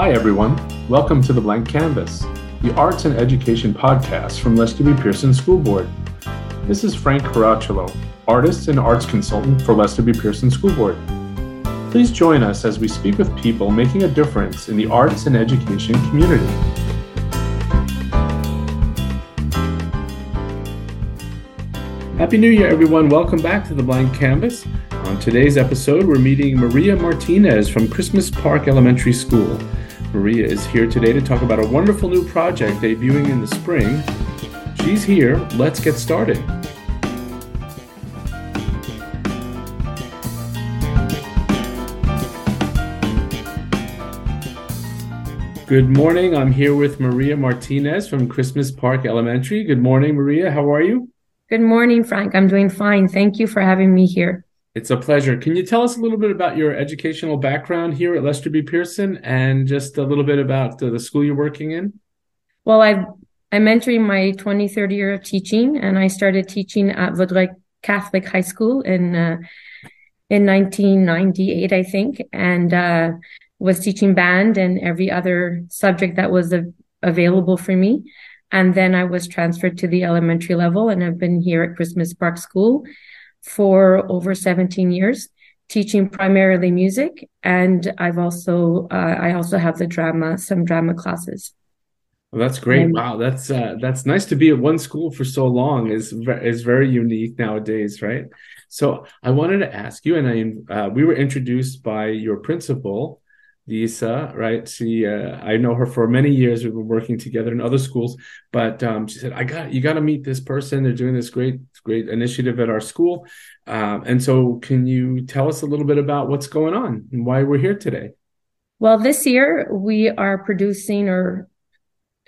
Hi, everyone. Welcome to The Blank Canvas, the arts and education podcast from Lester B. Pearson School Board. This is Frank Caracciolo, artist and arts consultant for Lester B. Pearson School Board. Please join us as we speak with people making a difference in the arts and education community. Happy New Year, everyone. Welcome back to The Blank Canvas. On today's episode, we're meeting Maria Martinez from Christmas Park Elementary School. Maria is here today to talk about a wonderful new project debuting in the spring. She's here. Let's get started. Good morning. I'm here with Maria Martinez from Christmas Park Elementary. Good morning, Maria. How are you? Good morning, Frank. I'm doing fine. Thank you for having me here. It's a pleasure. Can you tell us a little bit about your educational background here at Lester B. Pearson and just a little bit about the, the school you're working in? Well, i I'm entering my 23rd year of teaching, and I started teaching at Vaudreuil Catholic High School in uh, in 1998, I think, and uh, was teaching band and every other subject that was a- available for me. And then I was transferred to the elementary level, and I've been here at Christmas Park School for over 17 years teaching primarily music and i've also uh, i also have the drama some drama classes. Well, that's great. Um, wow that's uh, that's nice to be at one school for so long is is very unique nowadays right? So i wanted to ask you and i uh, we were introduced by your principal Lisa, right? She, uh, I know her for many years. We've been working together in other schools, but um, she said, "I got you. Got to meet this person. They're doing this great, great initiative at our school." Um, and so, can you tell us a little bit about what's going on and why we're here today? Well, this year we are producing or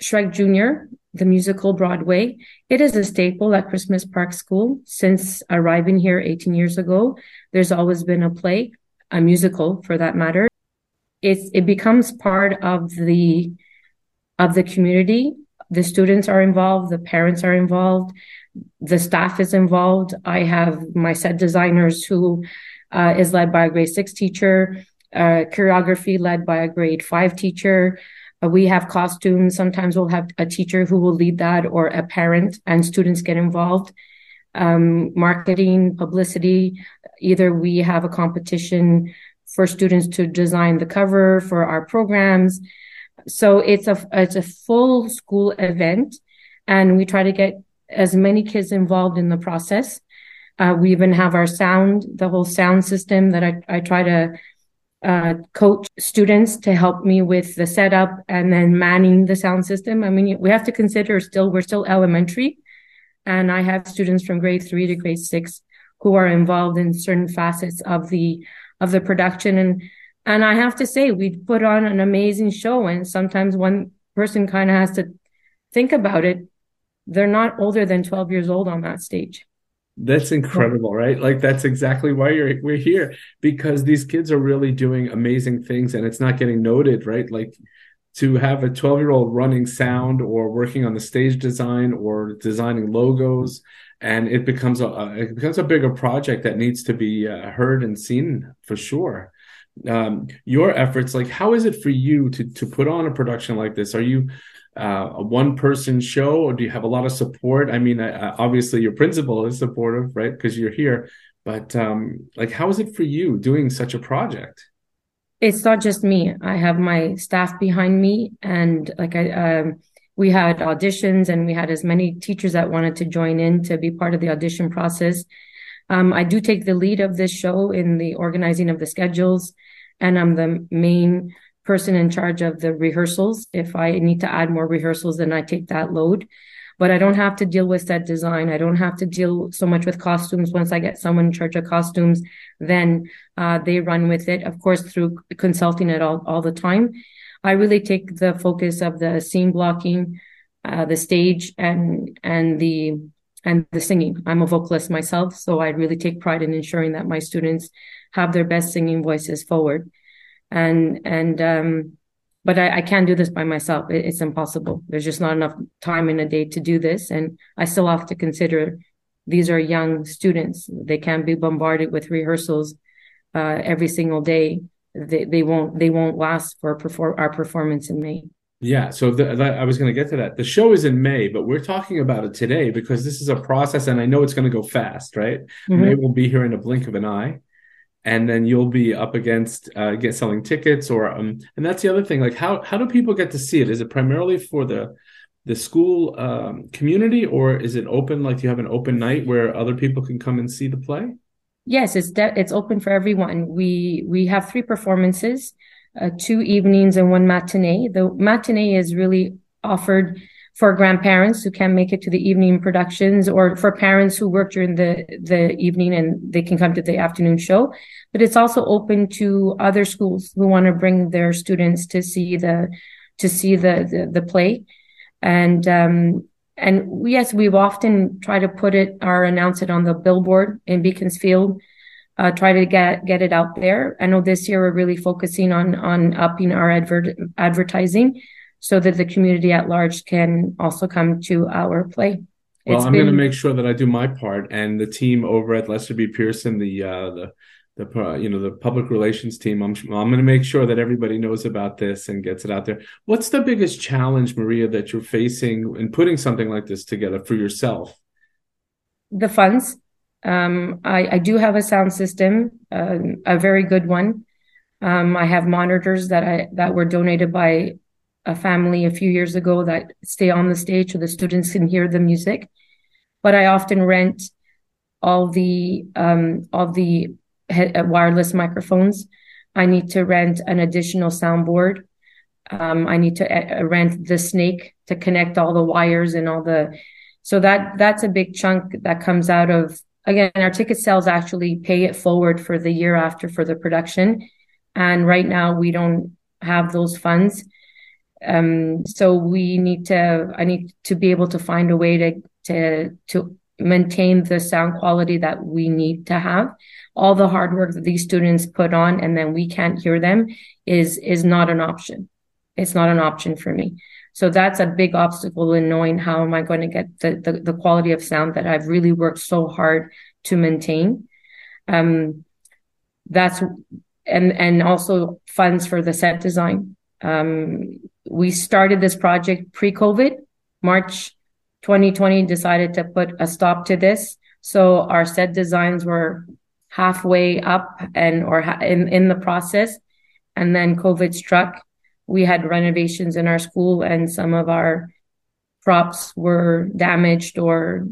Shrek Junior, the musical Broadway. It is a staple at Christmas Park School since arriving here 18 years ago. There's always been a play, a musical for that matter it's it becomes part of the of the community. The students are involved the parents are involved the staff is involved. I have my set designers who uh, is led by a grade six teacher uh, choreography led by a grade five teacher. Uh, we have costumes. Sometimes we'll have a teacher who will lead that or a parent and students get involved. Um, marketing publicity either we have a competition for students to design the cover for our programs. So it's a it's a full school event, and we try to get as many kids involved in the process. Uh, we even have our sound, the whole sound system that I, I try to uh, coach students to help me with the setup and then manning the sound system. I mean, we have to consider still, we're still elementary. And I have students from grade three to grade six who are involved in certain facets of the of the production. And and I have to say we put on an amazing show and sometimes one person kind of has to think about it. They're not older than 12 years old on that stage. That's incredible right? Like that's exactly why you're we're here because these kids are really doing amazing things and it's not getting noted right? Like to have a 12 year old running sound or working on the stage design or designing logos. And it becomes a, it becomes a bigger project that needs to be uh, heard and seen for sure. Um, your efforts like how is it for you to to put on a production like this? Are you uh, a one person show or do you have a lot of support? I mean uh, obviously your principal is supportive right? Because you're here. But um, like how is it for you doing such a project it's not just me i have my staff behind me and like i um, we had auditions and we had as many teachers that wanted to join in to be part of the audition process. Um, I do take the lead of this show in the organizing of the schedules, and I'm the main person in charge of the rehearsals. If I need to add more rehearsals, then I take that load. But I don't have to deal with set design. I don't have to deal so much with costumes. Once I get someone in charge of costumes, then uh, they run with it, of course, through consulting it all, all the time. I really take the focus of the scene blocking, uh, the stage, and and the and the singing. I'm a vocalist myself, so I really take pride in ensuring that my students have their best singing voices forward. And and um, but I, I can't do this by myself. It, it's impossible. There's just not enough time in a day to do this, and I still have to consider these are young students. They can't be bombarded with rehearsals uh, every single day they, they won't they won't last for perform our performance in May. Yeah, so the, the, I was going to get to that. The show is in May, but we're talking about it today because this is a process, and I know it's going to go fast, right? Mm-hmm. May will be here in a blink of an eye, and then you'll be up against uh, get selling tickets, or um, and that's the other thing. Like, how how do people get to see it? Is it primarily for the the school um, community, or is it open? Like, do you have an open night where other people can come and see the play? Yes, it's de- it's open for everyone. We we have three performances uh, two evenings and one matinee. The matinee is really offered for grandparents who can't make it to the evening productions or for parents who work during the, the evening and they can come to the afternoon show. But it's also open to other schools who want to bring their students to see the, to see the, the, the play. And, um, and yes, we've often tried to put it or announce it on the billboard in Beaconsfield uh, try to get get it out there. I know this year we're really focusing on on upping our advert advertising so that the community at large can also come to our play. Well, it's I'm been... going to make sure that I do my part, and the team over at Lester B. Pearson, the uh, the the uh, you know the public relations team. I'm I'm going to make sure that everybody knows about this and gets it out there. What's the biggest challenge, Maria, that you're facing in putting something like this together for yourself? The funds. Um, I, I, do have a sound system, uh, a very good one. Um, I have monitors that I that were donated by a family a few years ago that stay on the stage so the students can hear the music. But I often rent all the um, all the uh, wireless microphones. I need to rent an additional soundboard. Um, I need to uh, rent the snake to connect all the wires and all the. So that that's a big chunk that comes out of again, our ticket sales actually pay it forward for the year after for the production. And right now we don't have those funds. Um, so we need to, I need to be able to find a way to, to, to maintain the sound quality that we need to have. All the hard work that these students put on and then we can't hear them is, is not an option. It's not an option for me. So that's a big obstacle in knowing how am I going to get the, the, the quality of sound that I've really worked so hard to maintain. Um, that's and and also funds for the set design. Um, we started this project pre-COVID, March 2020. Decided to put a stop to this, so our set designs were halfway up and or in in the process, and then COVID struck. We had renovations in our school and some of our props were damaged or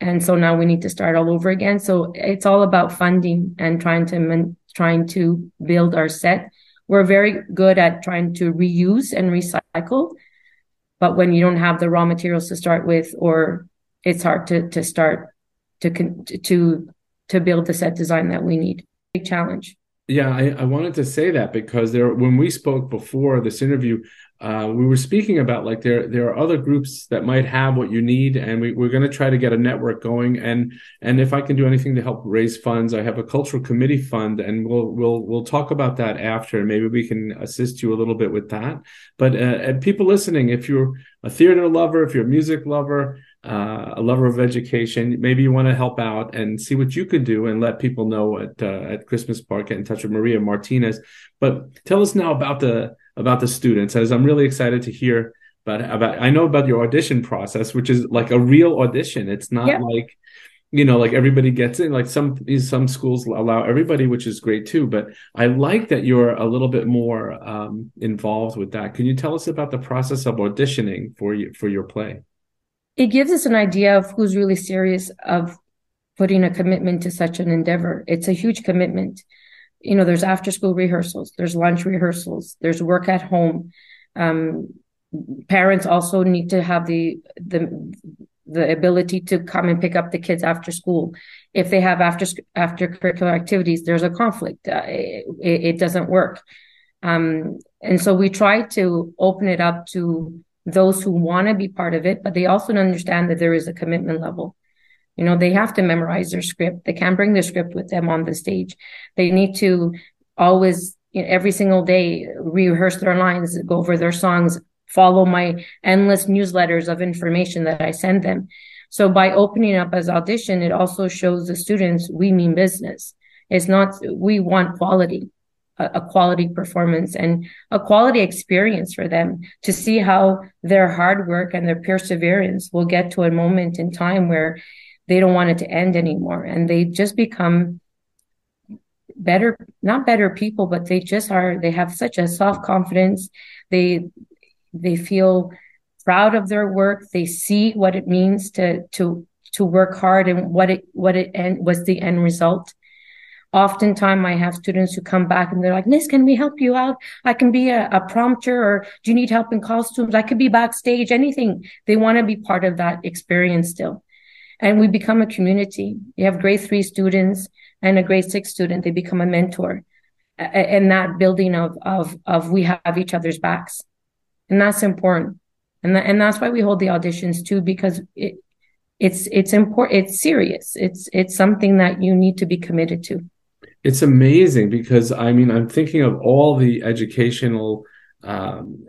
and so now we need to start all over again. So it's all about funding and trying to trying to build our set we're very good at trying to reuse and recycle but when you don't have the raw materials to start with or it's hard to to start to to to build the set design that we need. Big challenge. Yeah, I, I, wanted to say that because there, when we spoke before this interview, uh, we were speaking about like there there are other groups that might have what you need, and we, we're going to try to get a network going. And and if I can do anything to help raise funds, I have a cultural committee fund, and we'll we'll we'll talk about that after. Maybe we can assist you a little bit with that. But uh, people listening, if you're a theater lover, if you're a music lover, uh, a lover of education, maybe you want to help out and see what you can do and let people know at uh, at Christmas Park. Get in touch with Maria Martinez. But tell us now about the about the students, as I'm really excited to hear about about. I know about your audition process, which is like a real audition. It's not yeah. like you know like everybody gets in like some some schools allow everybody which is great too but i like that you're a little bit more um, involved with that can you tell us about the process of auditioning for you for your play it gives us an idea of who's really serious of putting a commitment to such an endeavor. It's a huge commitment. You know, there's after school rehearsals, there's lunch rehearsals, there's work at home. Um, parents also need to have the the the ability to come and pick up the kids after school. If they have after after curricular activities, there's a conflict. Uh, it, it, doesn't work. Um, and so we try to open it up to those who want to be part of it, but they also understand that there is a commitment level. You know, they have to memorize their script. They can't bring their script with them on the stage. They need to always, you know, every single day, rehearse their lines, go over their songs, follow my endless newsletters of information that I send them. So by opening up as audition, it also shows the students we mean business. It's not, we want quality. a, a quality performance and a quality experience for them to see how their hard work and their perseverance will get to a moment in time where they don't want it to end anymore. And they just become better not better people but they just are they have such a self confidence. They they feel proud of their work. They see what it means to to to work hard and what it what it and was the end result. Oftentimes i have students who come back and they're like miss can we help you out? I can be a, a prompter or do you need help in costumes? I could be backstage anything. They want to be part of that experience still and we become a community. You have grade three students and a grade six student. They become a mentor. And that building of of of we have each other's backs. And that's important. And that, and that's why we hold the auditions too because it it's it's important it's serious. It's it's something that you need to be committed to. It's amazing because i mean i'm thinking of all the educational um,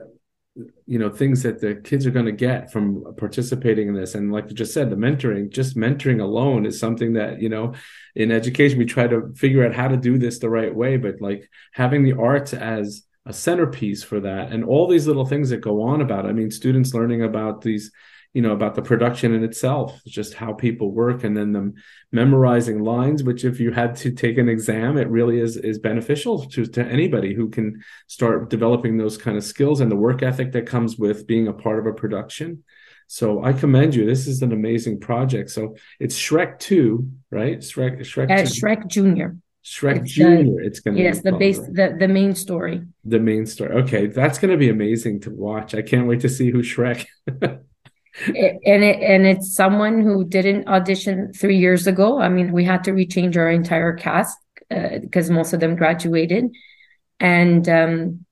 you know things that the kids are going to get from participating in this and like you just said the mentoring just mentoring alone is something that you know in education we try to figure out how to do this the right way but like having the arts as a centerpiece for that and all these little things that go on about it. i mean students learning about these you know about the production in itself just how people work and then the memorizing lines which if you had to take an exam it really is is beneficial to, to anybody who can start developing those kind of skills and the work ethic that comes with being a part of a production so I commend you. This is an amazing project. So it's Shrek 2, right? Shrek Shrek uh, Shrek Junior. Shrek it's Junior. it's going to yes, the base, right? the the main story. The main story. Okay, that's going to be amazing to watch. I can't wait to see who Shrek. and it and it's someone who didn't audition three years ago. I mean, we had to rechange our entire cast because uh, most of them graduated, and um,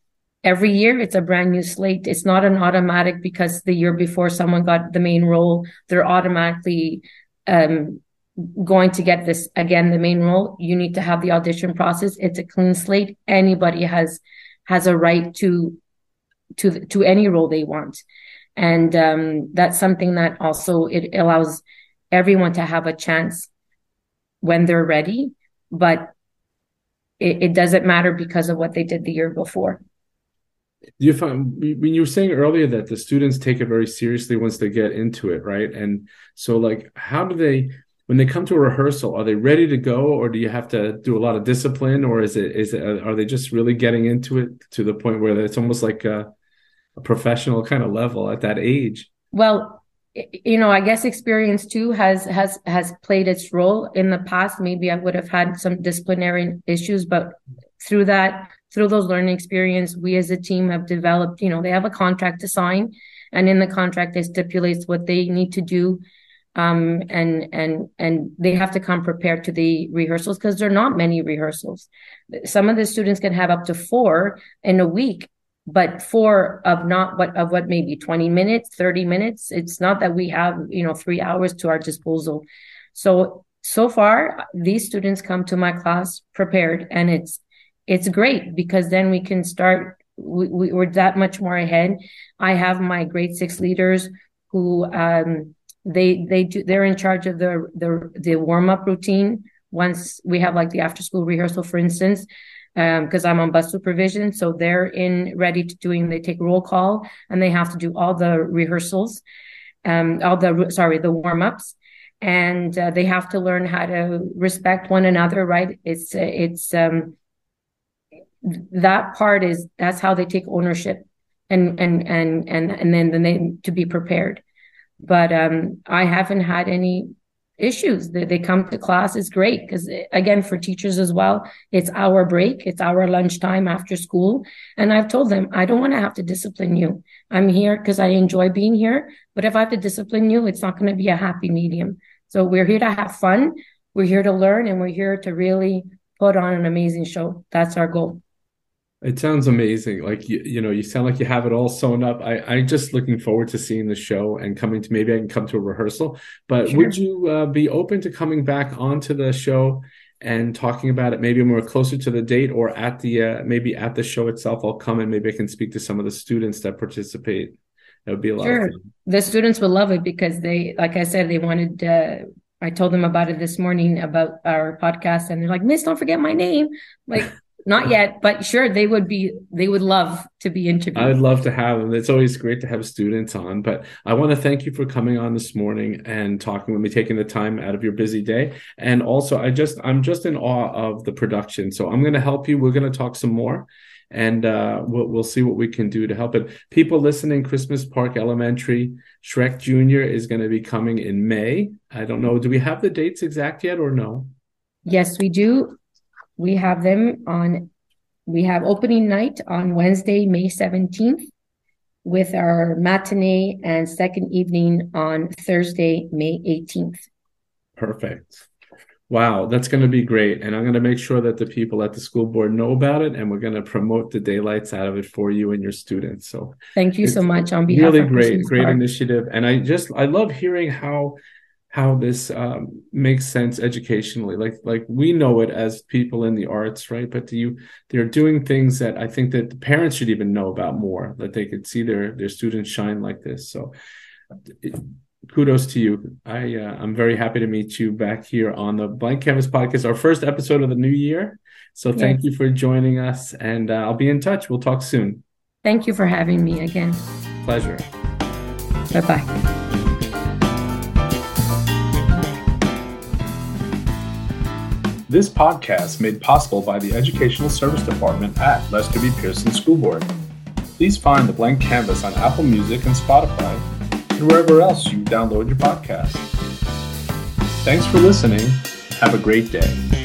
every year it's a brand new slate. It's not an automatic because the year before someone got the main role, they're automatically um, going to get this again the main role. You need to have the audition process. It's a clean slate. Anybody has has a right to to to any role they want and um, that's something that also it allows everyone to have a chance when they're ready but it, it doesn't matter because of what they did the year before. Do you find when you were saying earlier that the students take it very seriously once they get into it right? And so like how do they when they come to a rehearsal are they ready to go or do you have to do a lot of discipline or is it is it are they just really getting into it to the point where it's almost like a a professional kind of level at that age well you know i guess experience too has has has played its role in the past maybe i would have had some disciplinary issues but through that through those learning experience we as a team have developed you know they have a contract to sign and in the contract it stipulates what they need to do um, and and and they have to come prepared to the rehearsals because there are not many rehearsals. Some of the students can have up to four in a week, but four of not what of what maybe 20 minutes 30 minutes it's not that we have you know three hours to our disposal. So so far these students come to my class prepared and it's it's great because then we can start we, we, we're that much more ahead. I have my grade six leaders who um they they do they're in charge of the the the warm-up routine. Once we have like the after school rehearsal for instance because um, I'm on bus supervision. So they're in ready to doing, they take roll call and they have to do all the rehearsals, um, all the, sorry, the warm ups. And uh, they have to learn how to respect one another, right? It's, it's, um, that part is, that's how they take ownership and, and, and, and, and then, then they, to be prepared. But, um, I haven't had any issues. That they come to class. Is great because again for teachers as well it's our break. It's our lunchtime after school. And i've told them i don't want to have to discipline you. I'm here because i enjoy being here. But if i have to discipline you it's not going to be a happy medium. So we're here to have fun. We're here to learn and we're here to really put on an amazing show. That's our goal it sounds amazing. Like you, you know, you sound like you have it all sewn up. I, I'm just looking forward to seeing the show and coming to maybe I can come to a rehearsal. But sure. would you uh, be open to coming back onto the show and talking about it maybe more closer to the date or at the uh, maybe at the show itself? I'll come and maybe I can speak to some of the students that participate. That would be a lot. Sure, the students will love it because they, like I said, they wanted. Uh, I told them about it this morning about our podcast, and they're like, "Miss, don't forget my name." Like not yet, but sure, they would be. They would love to be interviewed. I'd love to have them. It's always great to have students on. But I want to thank you for coming on this morning and talking with me, taking the time out of your busy day. And also, I just I'm just in awe of the production. So I'm going to help you. We're going to talk some more and uh, we'll, we'll see what we can do to help it. People listening, Christmas Park Elementary, Shrek Junior is going to be coming in May. I don't know. Do we have the dates exact yet or no? Yes, we do. We have them on, we have opening night on Wednesday, May 17th, with our matinee and second evening on Thursday, May 18th. Perfect. Wow, that's going to be great. And I'm going to make sure that the people at the school board know about it and we're going to promote the daylights out of it for you and your students. So thank you so much on behalf really of great, great Park. initiative. And I just, I love hearing how, how this um, makes sense educationally. Like, like we know it as people in the arts, right? But do you, they're doing things that I think that the parents should even know about more, that they could see their, their students shine like this. So kudos to you. I uh, I'm very happy to meet you back here on the Blank Canvas podcast, our first episode of the new year. So thank yes. you for joining us, and uh, I'll be in touch. We'll talk soon. Thank you for having me again. Pleasure. Bye bye. This podcast made possible by the Educational Service Department at Lester B. Pearson School Board. Please find the Blank Canvas on Apple Music and Spotify and wherever else you download your podcast. Thanks for listening. Have a great day.